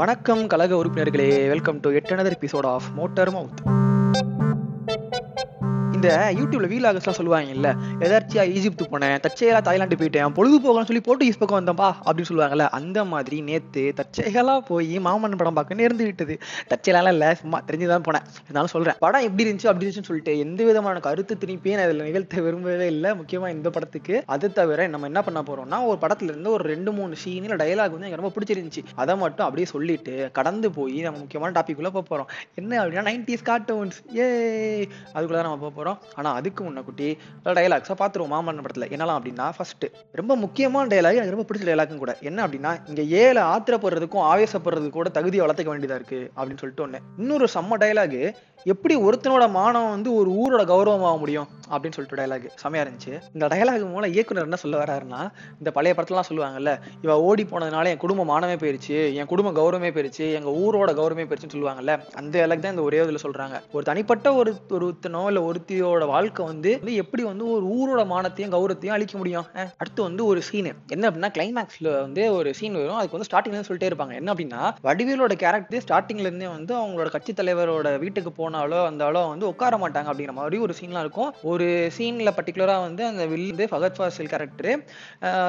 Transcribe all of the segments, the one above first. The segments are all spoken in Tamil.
வணக்கம் கழக உறுப்பினர்களே welcome to eighth episode of Motor Mouth இந்த யூடியூப்ல சொல்லுவாங்க சொல்லுவாங்கல்ல எதாச்சியா ஈஜிப்த் போனேன் தச்சையெல்லாம் தாய்லாந்து போயிட்டேன் பொழுது போகணும்னு சொல்லி போர்ட்டுகீஸ் பக்கம் வந்தேன்பா அப்படின்னு சொல்லுவாங்கல்ல அந்த மாதிரி நேத்து தச்சைகளா போய் மாமன் படம் பார்க்க நேர்ந்து விட்டது. தச்சையெல்லாம் இல்ல சும்மா தெரிஞ்சுதான் போனேன். இருந்தாலும் சொல்றேன் படம் எப்படி இருந்துச்சு அப்படி இருந்துச்சுன்னு சொல்லிட்டு எந்த விதமான கருத்து திருப்பியும் நான் இதுல நிகழ்த்த விரும்பவே இல்லை. முக்கியமா இந்த படத்துக்கு. அது தவிர நம்ம என்ன பண்ண போறோம்னா ஒரு படத்துல இருந்து ஒரு ரெண்டு மூணு சீன்ல டயலாக் வந்து எனக்கு ரொம்ப பிடிச்சிருந்துச்சு. அதை மட்டும் அப்படியே சொல்லிட்டு கடந்து போய் நம்ம முக்கியமான டாபிக் உள்ள போக போறோம். என்ன அப்படின்னா நைன்டிஸ் கார்ட்டூன்ஸ் ஏ அதுக்குள்ள நம்ம போக போறோம். ஆனா அதுக்கு முன்ன குட்டி டைலாக்ஸாக பார்த்துருவோம் மாமன்ன படத்துல. என்னலாம் அப்படின்னா ஃபர்ஸ்ட் ரொம்ப முக்கியமான டைலாக் எனக்கு ரொம்ப பிடிச்ச டைலாக்கும் கூட. என்ன அப்படின்னா இங்கே ஏழை ஆத்திரப்படுறதுக்கும் ஆவேசப்படுறதுக்கு கூட தகுதியை வளர்த்துக்க வேண்டியதா இருக்குது அப்படின்னு சொல்லிட்டு ஒன்று இன்னொரு செம்ம டயலாக் எப்படி ஒருத்தனோட மானம் வந்து ஒரு ஊரோட கௌரவமாக முடியும் அப்படின்னு சொல்லிட்டு டைலாக் செமையா இருந்துச்சு. இந்த டயலாக் மூலம் இயக்குனர் என்ன சொல்ல வர்றாருன்னா இந்த பழைய படத்துலாம் சொல்லுவாங்கல்ல இவ ஓடி போனதுனால என் குடும்ப மானமே போயிருச்சு என் குடும்ப கௌரவமே போயிருச்சு எங்க ஊரோட கௌரவமே போயிருச்சுன்னு சொல்லுவாங்கல்ல அந்த டயலாக் தான் இந்த ஒரே இதுல சொல்றாங்க. ஒரு தனிப்பட்ட ஒரு ஒருத்தனோ இல்ல ஒருத்தியோட வாழ்க்கை வந்து வந்து எப்படி வந்து ஒரு ஊரோட மானத்தையும் கௌரவத்தையும் அழிக்க முடியும்? அடுத்து வந்து ஒரு சீன் என்ன அப்படின்னா கிளைமேக்ஸ்ல வந்து ஒரு சீன் வரும். அதுக்கு வந்து ஸ்டார்டிங்ல சொல்லிட்டே இருப்பாங்க. என்ன அப்படின்னா வடிவேலோட கேரக்டர் ஸ்டார்டிங்ல இருந்தே வந்து அவங்களோட கட்சி தலைவரோட வீட்டுக்கு போனாலோ வந்தாலோ வந்து உட்கார மாட்டாங்க அப்படிங்கிற மாதிரி ஒரு சீன்லாம் இருக்கும். ஒரு சீன்ல பர்டிகுலரா வந்து அந்த வில் வந்து ஃபகத் ஃபாசில் கேரக்டர்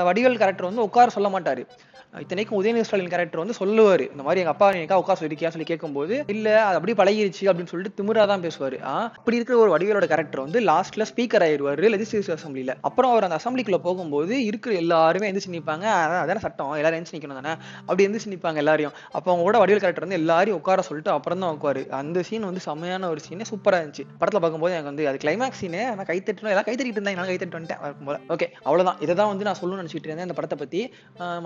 வடிவேல் கேரக்டர் வந்து உட்கார சொல்ல மாட்டாரு. இத்தனைக்கும் உதயநிதி ஸ்டாலின் கேரக்டர் வந்து சொல்லுவாரு. இந்த மாதிரி எங்க அப்பா எனக்கா உட்கார சொல்லிருக்கியா சொல்லி கேட்கும்போது இல்ல அது அப்படியே பழகிருச்சு அப்படின்னு சொல்லிட்டு திமிரா தான் பேசுவாரு அப்படி இருக்கிற ஒரு வடிவேலோட கேரக்டர் வந்து லாஸ்ட்ல ஸ்பீக்கர் ஆயிடுவாரு லெஜிஸ்லேட்டிவ் அசம்பிளில அப்புறம் அவர் அந்த அசம்பிளிக்குள்ள போகும்போது இருக்கிற எல்லாருமே எந்திரிச்சு நிற்பாங்க அதான் அதான சட்டம் எல்லாரும் எந்திரிச்சு நிக்கணும் தானே? அப்படி எந்திரிச்சு நிற்பாங்க எல்லாரையும். அப்போ அவங்க கூட வடிவேல் கேரக்டர் வந்து எல்லாரையும் உட்கார சொல்லிட்டு அப்புறம் தான் உட்காரு. அந்த சீன் வந்து செம்மையான ஒரு சீனே சூப்பராக இருந்துச்சு. படத்தில் பார்க்கும்போது எனக்கு வந்து அது கிளைமேக்ஸ் சீனே நான் கை தட்டணும் எல்லாம் கை தட்டிட்டு இருந்தாங்க நான் கை தட்டு வந்துட்டேன் ஓகே அவ்வளோதான் இதை தான் வந்து நான் சொல்லணும்னு நினச்சிட்டு இருந்தேன் இந்த படத்தை பற்றி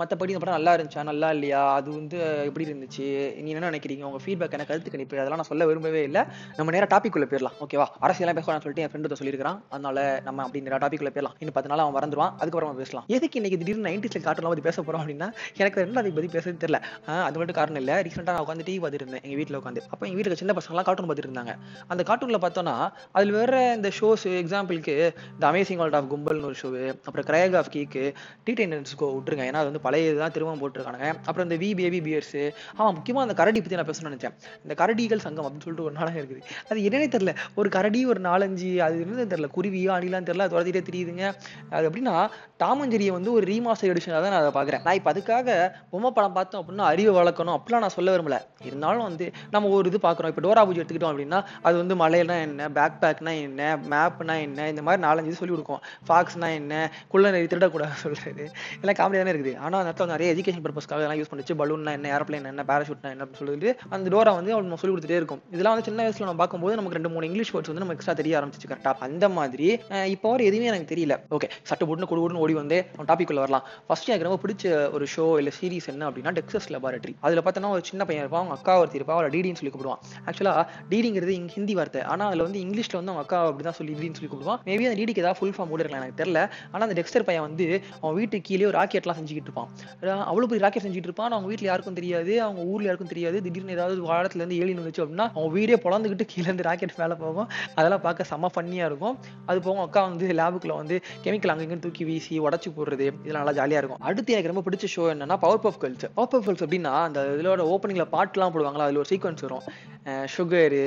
மற்றபடி இந்த படம் நல்லா இருந்துச்சா நல்லா இல்லையா? அது வந்து எப்படி இருந்துச்சு? நீ என்ன நினைக்கிறீங்க? உங்க ஃபீட்பேக் எனக்கு கருத்து கணிப்பு அதெல்லாம் நான் சொல்ல விரும்பவே இல்லை. நம்ம நேராக டாபிக் உள்ள போயிடலாம். ஓகேவா அரசியலாம் பேச சொல்லிட்டு என் ஃப்ரெண்டு சொல்லியிருக்கான் அதனால நம்ம அப்படி நேரா டாபிக் போயிடலாம். இன்னும் பத்து நாள் அவன் மறந்துடுவான் அதுக்கப்புறம் பேசலாம். எதுக்கு இன்னைக்கு திடீர்னு நைன்டிஸ்ல காட்டலாம் பத்தி பேச போறோம் அப்படின்னா எனக்கு என்ன அதை பத்தி பேசுறது தெரியல. அது மட்டும் காரணம் இல்ல. ரீசெண்டா நான் உட்காந்து டிவி பார்த்துட்டு இருந்தேன். எங்க வீட்டுல உட்காந்து அப்ப எங்க வீட்டுல சின்ன பசங்க எல்லாம் கார்ட்டூன் பார்த்துட்டு இருந்தாங்க. அந்த கார்ட்டூன்ல பார்த்தோம்னா அதுல வேற இந்த ஷோஸ் எக்ஸாம்பிளுக்கு இந்த அமேசிங் வேர்ல்ட் ஆஃப் கும்பல்னு ஒரு ஷோ அப்புறம் கிரேக் ஆஃப் கீக்கு டி டெண்டன்ஸ்கோ விட்டுருங்க. ஏன்னா அது வந்து பழைய இதுதான் திரும்ப போட்டுருக்காங்க அப்புறம் இந்த வி பேபி பியர்ஸ் ஆமா முக்கியமா அந்த கரடி பத்தி நான் பேசணும்னு நினைச்சேன். இந்த கரடிகள் சங்கம் அப்படின்னு சொல்லிட்டு ஒரு நாளாக இருக்குது. அது என்னன்னே தெரியல. ஒரு கரடி ஒரு நாலஞ்சு அது என்னது தெரியல குருவியோ அணிலான்னு தெரியல துரத்திட்டே தெரியுதுங்க. அது எப்படின்னா டாமஞ்சேரியை வந்து ஒரு ரீமாஸ்டர் எடிஷனாக தான் நான் அதை பார்க்குறேன். நான் இப்போ அதுக்காக பொம்மை படம் பார்த்தோம் அப்படின்னா அறிவை வளர்க்கணும் அப்படிலாம் நான் சொல்ல விரும்பல. இருந்தாலும் வந்து நம்ம ஒரு இது பார்க்குறோம். இப்போ டோரா பூஜை எடுத்துக்கிட்டோம் அப்படின்னா அது வந்து மலையெல்லாம் என்ன பேக் பேக்னா என்ன மேப்னா என்ன இந்த மாதிரி நாலஞ்சு இது சொல்லி கொடுக்கும். ஃபாக்ஸ்னா என்ன குள்ள நெறி திருடக்கூடாது சொல்கிறது எல்லாம் காமெடி தானே இருக்குது. ஆனால் அந்த இடத்துல நிறைய எஜுகேஷன் பர்பஸ்க்காக எல்லாம் யூஸ் பண்ணிச்சு. பலூன்னா என்ன ஏரோப்ளைன் என்ன பேராஷூட்னா என்ன அப்படின்னு சொல்லிட்டு அந்த டோரா வந்து அவங்க நம்ம சொல்லி கொடுத்துட்டே இருக்கும். இதெல்லாம் வந்து சின்ன வயசில் நம்ம பார்க்கும்போது நமக்கு ரெண்டு மூணு இங்கிலீஷ் வேர்ட்ஸ் வந்து நம்ம எக்ஸ்ட்ரா ஆரம்பிச்சிச்சு கரெக்டா அந்த மாதிரி இப்போ வர எதுவுமே எனக்கு தெரியல. ஓகே சட்டு போட்டுன்னு கொடு ஓடி வந்து அவன் டாபிக் உள்ள வரலாம். ஃபர்ஸ்ட் எனக்கு ரொம்ப பிடிச்ச ஒரு ஷோ இல்ல சீரிஸ் என்ன அப்படின்னா டெக்ஸஸ் லெபார்டரி அதுல பார்த்தோன்னா ஒரு சின்ன பையன் இருப்பான் அவங்க அக்கா ஒருத்தி இருப்பா அவளை டிடின்னு சொல்லி கூப்பிடுவான். ஆக்சுவலா டிடிங்கிறது இங்கே ஹிந்தி வார்த்தை. ஆனா அதுல வந்து இங்கிலீஷ்ல வந்து அவங்க அக்கா அப்படிதான் சொல்லி டிடின்னு சொல்லி கூப்பிடுவான். மேபி அந்த டிடிக்கு ஏதாவது ஃபுல் ஃபார்ம் கூட இருக்கலாம் எனக்கு தெரியல. ஆனா அந்த டெக்ஸ்டர் பையன் வந்து அவன் வீட்டுக்கு கீழே ஒரு ராக்கெட்லாம் செஞ்சுக்கிட்டு இருப்பான். அவ்வளோ அவ்வளவு பெரிய ராக்கெட் செஞ்சுட்டு இருப்பான் அவங்க வீட்ல யாருக்கும் தெரியாது அவங்க ஊர்ல யாருக்கும் தெரியாது. திடீர்னு ஏதாவது வாழத்துல இருந்து ஏழி வந்துச்சு அப்படின்னா அவங்க வீடே பொழந்துக்கிட்டு கீழே இருந்து ராக்கெட் மேல போகும் அதெல்லாம் பார்க்க செம்ம ஃபன்னியா இருக்கும். அது போக அக்கா வந்து லேபுக்குள்ள வந்து கெமிக்கல் அங்கங்கே தூக்கி வீசி உடச்சி போடுறது இதெல்லாம் நல்லா ஜாலியா இருக்கும். அடுத்து எனக்கு ரொம்ப பிடிச்ச ஷோ என்னன்னா Powerpuff Girls Powerpuff Girls அப்படின்னா அந்த இதோட ஓப்பனிங்ல பாட்டுலாம் போடுவாங்களா அதுல ஒரு சீக்வன்ஸ் வரும். சுகரு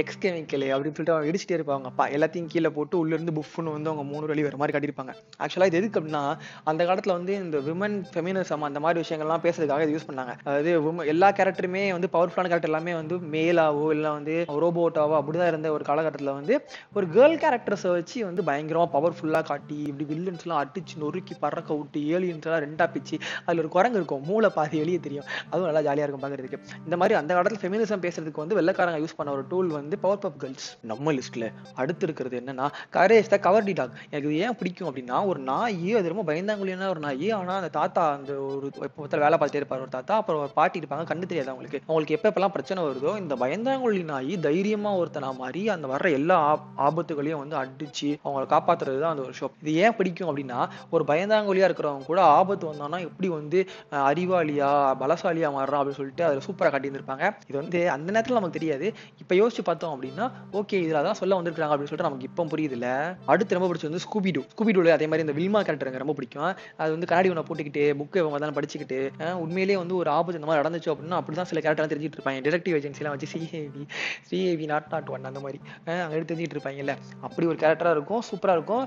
எக்ஸ் கெமிக்கல் அப்படின்னு சொல்லிட்டு அவங்க இடிச்சிட்டே இருப்பாங்க. அப்பா எல்லாத்தையும் கீழே போட்டு உள்ளேருந்து புஃப்னு வந்து அவங்க மூணு வழி வர மாதிரி கட்டியிருப்பாங்க. ஆக்சுவலாக இது எதுக்கு அப்படின்னா அந்த காலத்தில் வந்து இந்த விமன் ஃபெமினிசம் அந்த மாதிரி விஷயங்கள்லாம் பேசுறதுக்காக இது யூஸ் பண்ணாங்க. அதாவது எல்லா கேரக்டருமே வந்து பவர்ஃபுல்லான கேரக்டர் எல்லாமே வந்து மேலாவோ இல்லை வந்து ரோபோட்டாவோ அப்படிதான் இருந்த ஒரு காலகட்டத்தில் வந்து ஒரு கேர்ள் கேரக்டர்ஸை வச்சு வந்து பயங்கரமாக பவர்ஃபுல்லாக காட்டி இப்படி வில்லன்ஸ்லாம் அடிச்சு நொறுக்கி பறக்க விட்டு ஏலியன்ஸ்லாம் ரெண்டாக பிச்சு அதில் ஒரு குரங்கு இருக்கும். மூளை பாதி வெளியே தெரியும். அதுவும் நல்லா ஜாலியாக இருக்கும் பார்க்குறதுக்கு இந்த மாதிரி அந்த காலத்தில் ஃபெமினிசம் பேசுறதுக்கு வந்து வெள்ளக்காரங்க யூஸ் பண்ண ஒரு டூல் வந்து பவர் பப் கேர்ள்ஸ் நம்ம லிஸ்ட்ல அடுத்து இருக்கிறது என்னன்னா கரேஜ் த கவர்டி டாக் எனக்கு இது ஏன் பிடிக்கும் அப்படின்னா ஒரு நாய் அது ரொம்ப பயந்தாங்குழியான ஒரு நாய். ஆனா அந்த தாத்தா அந்த ஒரு எப்போ வேலை பார்த்துட்டே இருப்பார் ஒரு தாத்தா அப்புறம் ஒரு பாட்டி இருப்பாங்க கண்ணு தெரியாது அவங்களுக்கு. அவங்களுக்கு எப்ப எப்பெல்லாம் பிரச்சனை வருதோ இந்த பயந்தாங்குழி நாய் தைரியமா ஒருத்தனா மாதிரி அந்த வர்ற எல்லா ஆப்- ஆபத்துகளையும் வந்து அடிச்சு அவங்களை காப்பாத்துறது தான் அந்த ஒரு ஷோ இது ஏன் பிடிக்கும் அப்படின்னா ஒரு பயந்தாங்குழியா இருக்கிறவங்க கூட ஆபத்து வந்தானா எப்படி வந்து அறிவாளியா பலசாலியா மாறுறான் அப்படின்னு சொல்லிட்டு அதுல சூப்பரா காட்டியிருந்திருப்பாங்க. இது வந்து அந்த நேரத்தில் நமக்கு தெரியாது. இப்போ யோசிச்சு பார்த்தோம் அப்படின்னா ஓகே இதில் தான் சொல்ல வந்திருக்காங்க அப்படின்னு சொல்லிட்டு நமக்கு இப்போ புரியுதுல அடுத்து ரொம்ப பிடிச்சது வந்து ஸ்கூபிடு ஸ்கூபிடுல அதே மாதிரி இந்த வில்மா கேரக்டர் எனக்கு ரொம்ப பிடிக்கும். அது வந்து கண்ணாடி ஒன்று போட்டுக்கிட்டு புக்கு இவங்க தான் படிச்சுக்கிட்டு உண்மையிலேயே வந்து ஒரு ஆபத்து இந்த மாதிரி நடந்துச்சு அப்படின்னா அப்படிதான் சில கேரக்டர்லாம் தெரிஞ்சுட்டு இருப்பாங்க. டிடெக்டிவ் ஏஜென்சிலாம் வச்சு சிஏவி சிஏவி நாட் நாட் ஒன் அந்த மாதிரி அங்கே தெரிஞ்சுட்டு இருப்பாங்கல்ல. அப்படி ஒரு கேரக்டராக இருக்கும் சூப்பராக இருக்கும்.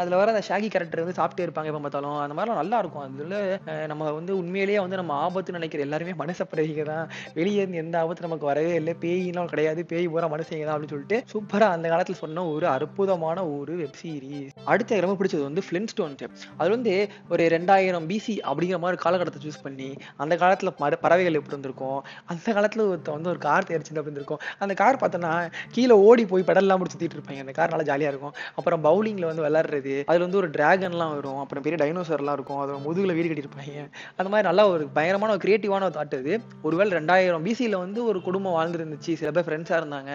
அதில் வர அந்த ஷாகி கேரக்டர் வந்து சாப்பிட்டே இருப்பாங்க எப்போ பார்த்தாலும். அந்த மாதிரிலாம் நல்லா இருக்கும். அதில் நம்ம வந்து உண்மையிலேயே வந்து நம்ம ஆபத்துன்னு நினைக்கிற எல்லாருமே மனசப்படுறீங்க தான். வெளியே இருந்து எந்த ஆபத்து நமக்கு வரவே இல்லை. பேயிலாம் கிடையாது பேய் பூரா மனுஷங்க தான் அப்படின்னு சொல்லிட்டு சூப்பரா அந்த காலத்துல சொன்ன ஒரு அற்புதமான ஒரு வெப் சீரிஸ் அடுத்த ரொம்ப பிடிச்சது வந்து ஃபிளின் ஸ்டோன் அது வந்து ஒரு ரெண்டாயிரம் பிசி அப்படிங்கிற மாதிரி காலகட்டத்தை சூஸ் பண்ணி அந்த காலத்துல மர பறவைகள் எப்படி இருந்திருக்கும் அந்த காலத்துல ஒருத்த வந்து ஒரு கார் தயாரிச்சு அப்படி இருந்திருக்கும் அந்த கார் பார்த்தோன்னா கீழே ஓடி போய் பெடல்லாம் முடிச்சு சுத்திட்டு இருப்பாங்க. அந்த கார் நல்லா ஜாலியா இருக்கும். அப்புறம் பவுலிங்ல வந்து விளையாடுறது அதுல வந்து ஒரு டிராகன்லாம் வரும். அப்புறம் பெரிய டைனோசர்லாம் இருக்கும். அதை முதுகுல வீடு கட்டியிருப்பாங்க. அந்த மாதிரி நல்லா ஒரு பயங்கரமான ஒரு கிரியேட்டிவான ஒரு தாட் அது. ஒருவேளை ரெண்டாயிரம் பிசியில் வந்து ஒரு குடும்பம் இருந்துச்சு. சில பேர் ஃப்ரெண்ட்ஸாக இருந்தாங்க.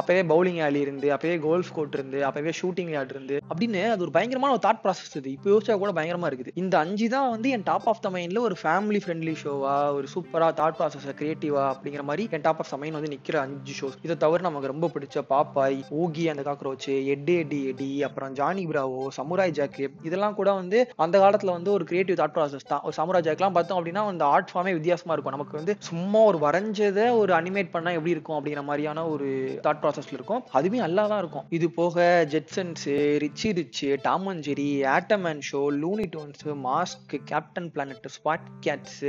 அப்பவே பவுலிங் ஆலி இருந்து அப்பவே கோல்ஃப் கோர்ட் இருந்து அப்பவே ஷூட்டிங் யார்ட் இருந்து அப்படின்னு அது ஒரு பயங்கரமான ஒரு தாட் ப்ராசஸ் இது. இப்போ யோசிச்சா கூட பயங்கரமா இருக்குது. இந்த அஞ்சு தான் வந்து என் டாப் ஆஃப் த மைண்ட்ல ஒரு ஃபேமிலி ஃப்ரெண்ட்லி ஷோவா ஒரு சூப்பரா தாட் ப்ராசஸ் கிரியேட்டிவா அப்படிங்கிற மாதிரி என் டாப் ஆஃப் த மைண்ட் வந்து நிக்கிற அஞ்சு ஷோஸ் இதை தவிர நமக்கு ரொம்ப பிடிச்ச பாப்பாய் ஓகி அந்த காக்ரோச் எட்டு எடி எடி அப்புறம் ஜானி பிராவோ சமுராய் ஜாக்கு இதெல்லாம் கூட வந்து அந்த காலத்துல வந்து ஒரு கிரியேட்டிவ் தாட் ப்ராசஸ் தான். ஒரு சமுராய் ஜாக்லாம் பார்த்தோம் அப்படின்னா அந்த ஆர்ட் ஃபார்மே வித்தியாசமா இருக்கும். நமக்கு வந்து சும்மா ஒரு வரைஞ்சதை ஒரு அனிமேட் பண்ணா எப்படி இருக்கும் அப்படிங்கிற மாதிரியான ஒரு தாட் ப்ராசஸ்ல இருக்கும். அதுவுமே நல்லா தான் இருக்கும். இது போக Jetsons Richie Rich Tom and Jerry Atom Ant show Looney Tunes Mask Captain Planet SWAT Kats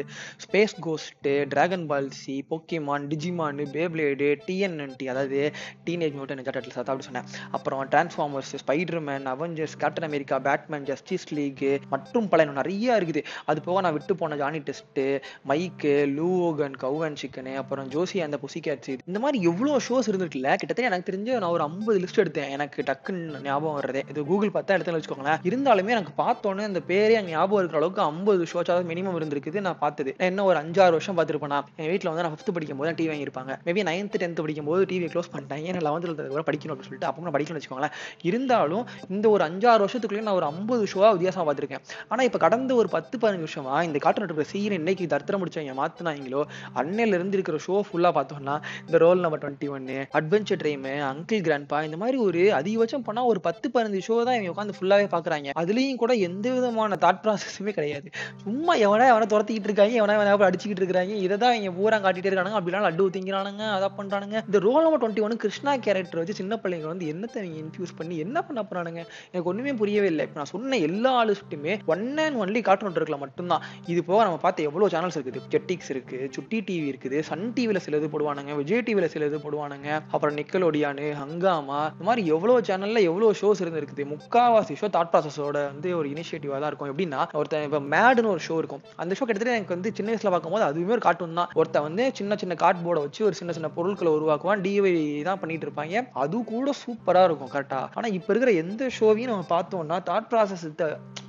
Space Ghost Dragon Ball Z Pokemon Digimon Beyblade TMNT அதாவது டீனேஜ் மியூட்டன் ஜாட்டல் அப்படி சொன்னேன். அப்புறம் Transformers Spiderman Avengers Captain America Batman Justice League மற்றும் பல இன்னும் நிறைய இருக்குது. அது போக நான் விட்டு போன ஜானி டெஸ்ட் மைக்கு லூவோகன் கவ் சிக்கனு அப்புறம் ஜோசி அந்த புசி கேட்ஸ் இந்த மாதிரி எவ்வளோ ஷோஸ் இருந்துருக்குல்ல? கிட்டத்தட்ட எனக்கு தெரிஞ்சு நான் ஒரு ஐம்பது லிஸ்ட் எடுத்தேன். எனக்கு டக்குன்னு ஞாபகம் வர்றதே. இது கூகுள் பார்த்தா எடுத்து வச்சுக்கோங்களேன். இருந்தாலுமே எனக்கு பார்த்தோன்னே அந்த பேரே எனக்கு ஞாபகம் இருக்கிற அளவுக்கு ஐம்பது ஷோச்சாவது மினிமம் இருந்திருக்குது. நான் பார்த்தது. என்ன ஒரு அஞ்சாறு வருஷம் பார்த்துருப்பேன். நான் என் வீட்டில் வந்து நான் ஃபிஃப்த் படிக்கும் போது டிவி வாங்கியிருப்பாங்க. மேபி நைன்த் டென்த் படிக்கும் போது டிவி க்ளோஸ் பண்ணிட்டேன். ஏன்னா லெவன்த்தில் கூட படிக்கணும் அப்படின்னு சொல்லிட்டு அப்போ நான் படிக்கணும்னு வச்சுக்கோங்களேன். இருந்தாலும் இந்த ஒரு அஞ்சாறு வருஷத்துக்குள்ளே நான் ஒரு ஐம்பது ஷோவா வித்தியாசமாக பார்த்துருக்கேன். ஆனால் இப்போ கடந்த ஒரு பத்து பதினஞ்சு வருஷமா இந்த காட்டு நட்டுக்கிற சீரியல் இன்னைக்கு தர்த்தரம் முடிச்சவங்க மாத்துனாங்களோ அன்னையில இருந்து இருக்கிற ஷோ ஃபுல்லா பார்த்தோம்னா இந்த ரோல் நம்பர் டுவெண்ட்டி ஒன்னு அட்வென்ச்சர் ட்ரைம் அங்கிள் கிராண்ட்பா இந்த மாதிரி ஒரு அதிகபட்சம் போனால் ஒரு பத்து பதினஞ்சு ஷோ தான் இவங்க உட்காந்து ஃபுல்லாவே பாக்குறாங்க. அதுலயும் கூட எந்த விதமான தாட் ப்ராசஸுமே கிடையாது. சும்மா எவனா எவனா துரத்திக்கிட்டு இருக்காங்க எவனா எவனா அடிச்சுக்கிட்டு இருக்காங்க இதை தான் இவங்க பூரா காட்டிட்டே இருக்கானுங்க அப்படிலாம் லட்டு திங்கிறானுங்க அதை பண்றானுங்க. இந்த roll number twenty one Krishna character வச்சு சின்ன பிள்ளைங்க வந்து என்னத்தை நீங்க இன்ஃபியூஸ் பண்ணி என்ன பண்ண போறானுங்க? எனக்கு ஒண்ணுமே புரியவே இல்லை. இப்ப நான் சொன்ன எல்லா லிஸ்ட்டுமே ஒன் அண்ட் ஒன்லி கார்ட்டூன் இருக்கல மட்டும்தான். இது போக நம்ம பார்த்த எவ்வளவு சேனல்ஸ் இருக்குது. ஜெட்டிக்ஸ் இருக்கு சுட்டி டிவி இருக்குது சன் டிவில சிலது போடுவானுங்க விஜய் டிவில சில இது போடுவானுங்க. அப்புறம் நிக்கலோடியானு ஹங்காமா இந்த மாதிரி எவ்வளவு சேனல்ல எவ்வளவு ஷோஸ் இருந்திருக்குது. முக்காவாசி ஷோ தாட் ப்ராசஸோட வந்து ஒரு இனிஷியேட்டிவா தான் இருக்கும். எப்படின்னா ஒருத்தன் இப்ப மேடுன்னு ஒரு ஷோ இருக்கும். அந்த ஷோ கிட்டத்தட்ட எனக்கு வந்து சின்ன வயசுல பார்க்கும்போது அதுவுமே ஒரு கார்ட்டூன் தான். ஒருத்தன் வந்து சின்ன சின்ன கார்ட் போர்டை வச்சு ஒரு சின்ன சின்ன பொருட்களை உருவாக்குவான். டிவை தான் பண்ணிட்டு இருப்பாங்க. அது கூட சூப்பரா இருக்கும் கரெக்டா ஆனா இப்ப இருக்கிற எந்த ஷோவையும் நம்ம பார்த்தோம்னா தாட் ப்ராசஸ்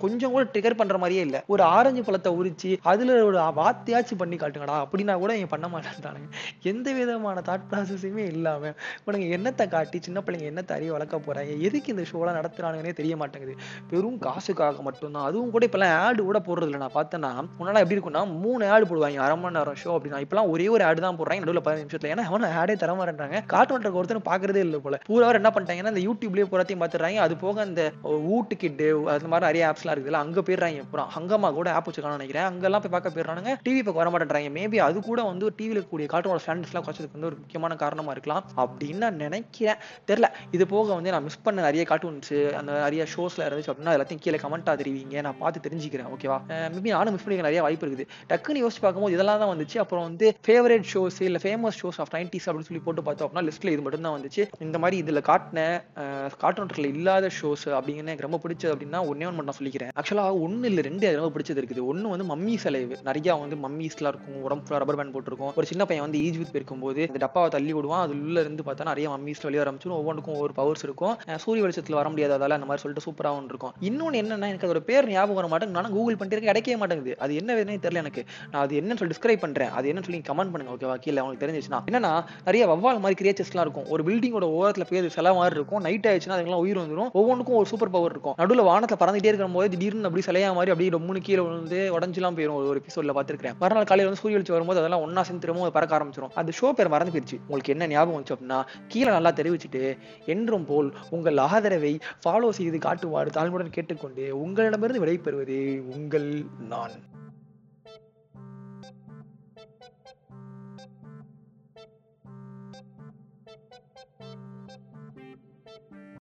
கொஞ்சம் கூட ட்ரிகர் பண்ற மாதிரியே இல்ல. ஒரு ஆரஞ்சு பழத்தை உரிச்சு அதுல ஒரு வாத்தியாச்சும் பண்ணி காட்டுங்கடா அப்படின்னா கூட இவன் பண்ண மாட்டேன்ட்டானுங்க எந்த விதமான தாட் ப்ராசஸுமே இல்லாம இவனுங்க என்னத்தை காட்டி சின்ன பிள்ளைங்க என்னத்தை அறிய வளர்க்க போறாங்க? எதுக்கு இந்த ஷோலாம் நடத்துறானுங்கன்னே தெரிய மாட்டேங்குது. வெறும் காசுக்காக மட்டும்தான். அதுவும் கூட இப்பெல்லாம் ஆடு கூட போடுறது இல்லை நான் பார்த்தேன்னா முன்னாடி எப்படி இருக்கும்னா மூணு ஆடு போடுவாங்க. அரை மணி நேரம் ஷோ அப்படின்னா. இப்போலாம் ஒரே ஒரு ஆடு தான் போடுறாங்க. நடுவில் பதினஞ்சு நிமிஷத்தில். ஏன்னா அவனும் ஆடே தர மாட்டேன்றாங்க. கார்ட்டூன் ஒருத்தர் பார்க்குறதே இல்லை போல. பூராவர் என்ன பண்ணிட்டாங்கன்னா இந்த யூடியூப்லேயே பூராத்தையும் பார்த்துறாங்க அது போக அந்த ஊட்டு கிட்டு அது மாதிரி நிறைய ஆப்ஸ்லாம் இருக்குதுல்ல அங்கே போயிடுறாங்க. பூரா அங்கம்மா கூட ஆப் வச்சுக்கான நினைக்கிறேன். அங்கெல்லாம் போய் பார்க்க போயிடுறானுங்க. டிவி இப்போ வர மாட்டேன்றாங்க. மேபி அது கூட வந்து டிவியில் கூடிய கார்ட்டூனோட ஸ்டாண்டர்ட்ஸ்லாம் குறைச்சதுக்கு வந்து ஒரு முக்கியமான காரணமா இருக்கலாம் அப்படின்னு நான் நினைக்கிறேன். தெரியல. இது போக வந்து நான் மிஸ் பண்ண நிறைய கார்ட்டூன்ஸ் அந்த நிறைய ஷோஸ்ல இருந்துச்சு அப்படின்னா எல்லாத்தையும் கீழே கமெண்டா தெரிவிங்க. நான் பார்த்து தெரிஞ்சுக்கிறேன் ஓகேவா மேபி நானும் மிஸ் பண்ணிக்க நிறைய வாய்ப்பு இருக்குது. டக்குன்னு யோசிச்சு பார்க்கும்போது இதெல்லாம் தான் வந்துச்சு. அப்புறம் வந்து ஃபேவரேட் ஷோஸ் இல்ல ஃபேமஸ் ஷோஸ் ஆஃப் நைன்டிஸ் அப்படின்னு சொல்லி போட்டு பார்த்தோம் அப்படின்னா லிஸ்ட்ல இது மட்டும் தான் வந்துச்சு. இந்த மாதிரி இதுல காட்டின கார்ட்டூன்ல இல்லாத ஷோஸ் அப்படிங்கன்னு எனக்கு ரொம்ப பிடிச்சது அப்படின்னா ஒன்னே ஒன்று மட்டும் சொல்லிக்கிறேன். ஆக்சுவலா ஒன்னு இல்ல ரெண்டு ரொம்ப பிடிச்சது இருக்குது. ஒன்னு வந்து மம்மி செலவு நிறைய வந்து மம்மிஸ்லாம் இருக்கும். உடம்பு ரப்பர் பேண்ட் போட்டிருக்கும். ஒரு சின்ன பையன் வந்து ஈஜிப்த் போயிருக்கும்போது அந்த டப்பாவை தள்ளி விடுவான். அது உள்ள இருந்து பார்த்தா நிறைய மம்மிஸ் வெளியே ஆரம்பிச்சிடும். ஒவ்வொன்றுக்கும் ஒவ்வொரு பவர்ஸ் இருக்கும். சூரிய வெளிச்சத்தில் வர முடியாததால அந்த மாதிரி சொல்லிட்டு சூப்பராகவும் இருக்கும். இன்னொன்னு என்னன்னா எனக்கு அதோட பேர் ஞாபகம் வர மாட்டேங்குது. நான் கூகுள் பண்ணிட்டு கிடைக்கவே மாட்டேங்குது. அது என்ன வேணும்னு தெரியல எனக்கு. நான் அது என்னன்னு சொல்லி டிஸ்கிரைப் பண்றேன். அது என்னன்னு சொல்லி கமெண்ட் பண்ணுங்க ஓகேவா கீழே உங்களுக்கு தெரிஞ்சிச்சுன்னா என்னன்னா நிறைய வவ்வால் மாதிரி கிரியேச்சர்ஸ்லாம் இருக்கும். ஒரு பில்டிங்கோட ஓரத்தில் பேர் சில மாதிரி இருக்கும். நைட் ஆயிடுச்சுன்னா அதுக்கெல்லாம் உயிர் வந்துடும் ஒவ்வொன்றுக்கும் ஒரு சூப்பர் பவர் இருக்கும். நடுவில் வானத்தில் பறந்துட்டே இருக்கும் போது திடீர்னு அப்படி சிலையா மாதிரி அப்படியே ரொம்ப கீழே விழுந்து உடஞ்சுலாம் போயிடும் ஒரு எபிசோட்ல பார்த்துருக்கேன் மறுநாள் காலையில் வந்து சூரிய வெளிச்சம் வரும்போது அதெல்லாம் ஒன்னா சேர்ந்து திரும்ப பறக்க ஆரம்பிச்சிடும் அந்த ஷோ பேர் மறந்து போயிடுச்சு உங்களுக்கு என்ன ஞாபகம் வந்துச்சு அப்படின்னா கீழே நல்லா தெரிவிச்சுட்டு என்றும் போல் உங்கள் ஆதரவை ஃபாலோ செய்து காட்டுவாறு தாழ்வுடன் கேட்டுக்கொண்டு உங்களிடமிருந்து விடைபெறுவது உங்கள் நான்.